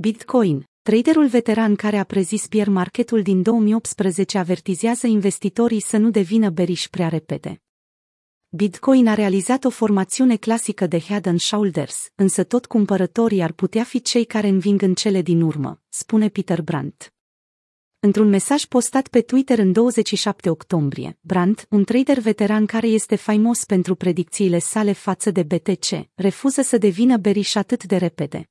Bitcoin, traderul veteran care a prezis bear marketul din 2018 avertizează investitorii să nu devină beriși prea repede. Bitcoin a realizat o formațiune clasică de head and shoulders, însă tot cumpărătorii ar putea fi cei care înving în cele din urmă, spune Peter Brandt. Într-un mesaj postat pe Twitter în 27 octombrie, Brandt, un trader veteran care este faimos pentru predicțiile sale față de BTC, refuză să devină beriș atât de repede.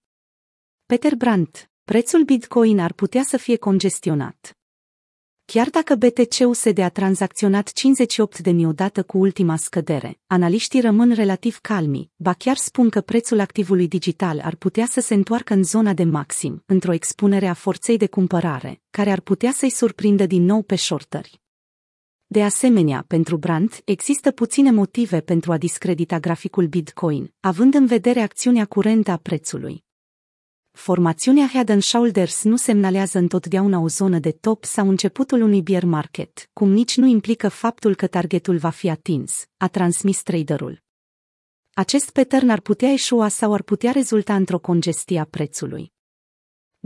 Peter Brandt, prețul Bitcoin ar putea să fie congestionat. Chiar dacă BTC-USD a tranzacționat 58 de mii odată cu ultima scădere, analiștii rămân relativ calmi, ba chiar spun că prețul activului digital ar putea să se întoarcă în zona de maxim, într-o expunere a forței de cumpărare, care ar putea să-i surprindă din nou pe shortări. De asemenea, pentru Brandt, există puține motive pentru a discredita graficul Bitcoin, având în vedere acțiunea curentă a prețului. Formațiunea Head and Shoulders nu semnalează întotdeauna o zonă de top sau începutul unui bear market, cum nici nu implică faptul că targetul va fi atins, a transmis traderul. Acest pattern ar putea eșua sau ar putea rezulta într-o congestie a prețului.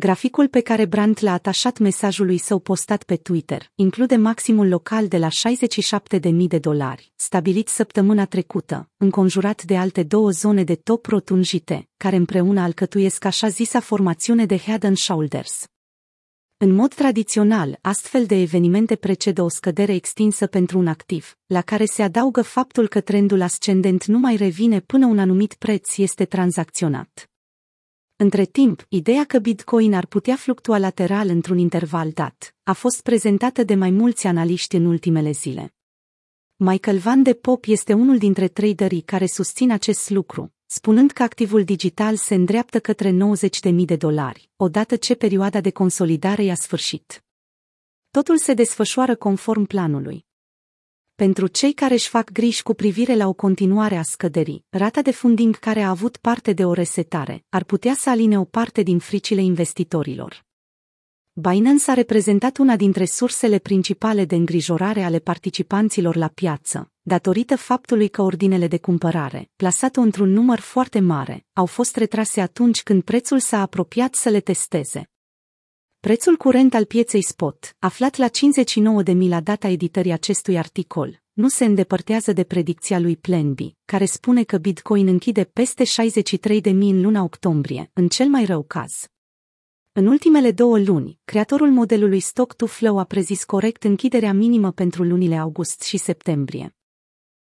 Graficul pe care Brandt l-a atașat mesajului său postat pe Twitter include maximul local de la 67.000 de dolari, stabilit săptămâna trecută, înconjurat de alte două zone de top rotunjite, care împreună alcătuiesc așa zisa formațiune de Head and Shoulders. În mod tradițional, astfel de evenimente precedă o scădere extinsă pentru un activ, la care se adaugă faptul că trendul ascendent nu mai revine până un anumit preț este tranzacționat. Între timp, ideea că Bitcoin ar putea fluctua lateral într-un interval dat a fost prezentată de mai mulți analiști în ultimele zile. Michael Van de Pop este unul dintre traderii care susțin acest lucru, spunând că activul digital se îndreaptă către 90.000 de dolari, odată ce perioada de consolidare i-a sfârșit. Totul se desfășoară conform planului. Pentru cei care își fac griji cu privire la o continuare a scăderii, rata de funding care a avut parte de o resetare ar putea să aline o parte din fricile investitorilor. Binance a reprezentat una dintre sursele principale de îngrijorare ale participanților la piață, datorită faptului că ordinele de cumpărare, plasate într-un număr foarte mare, au fost retrase atunci când prețul s-a apropiat să le testeze. Prețul curent al pieței spot, aflat la 59.000 la data editării acestui articol, nu se îndepărtează de predicția lui Plan B, care spune că Bitcoin închide peste 63.000 în luna octombrie, în cel mai rău caz. În ultimele două luni, creatorul modelului Stock to Flow a prezis corect închiderea minimă pentru lunile august și septembrie.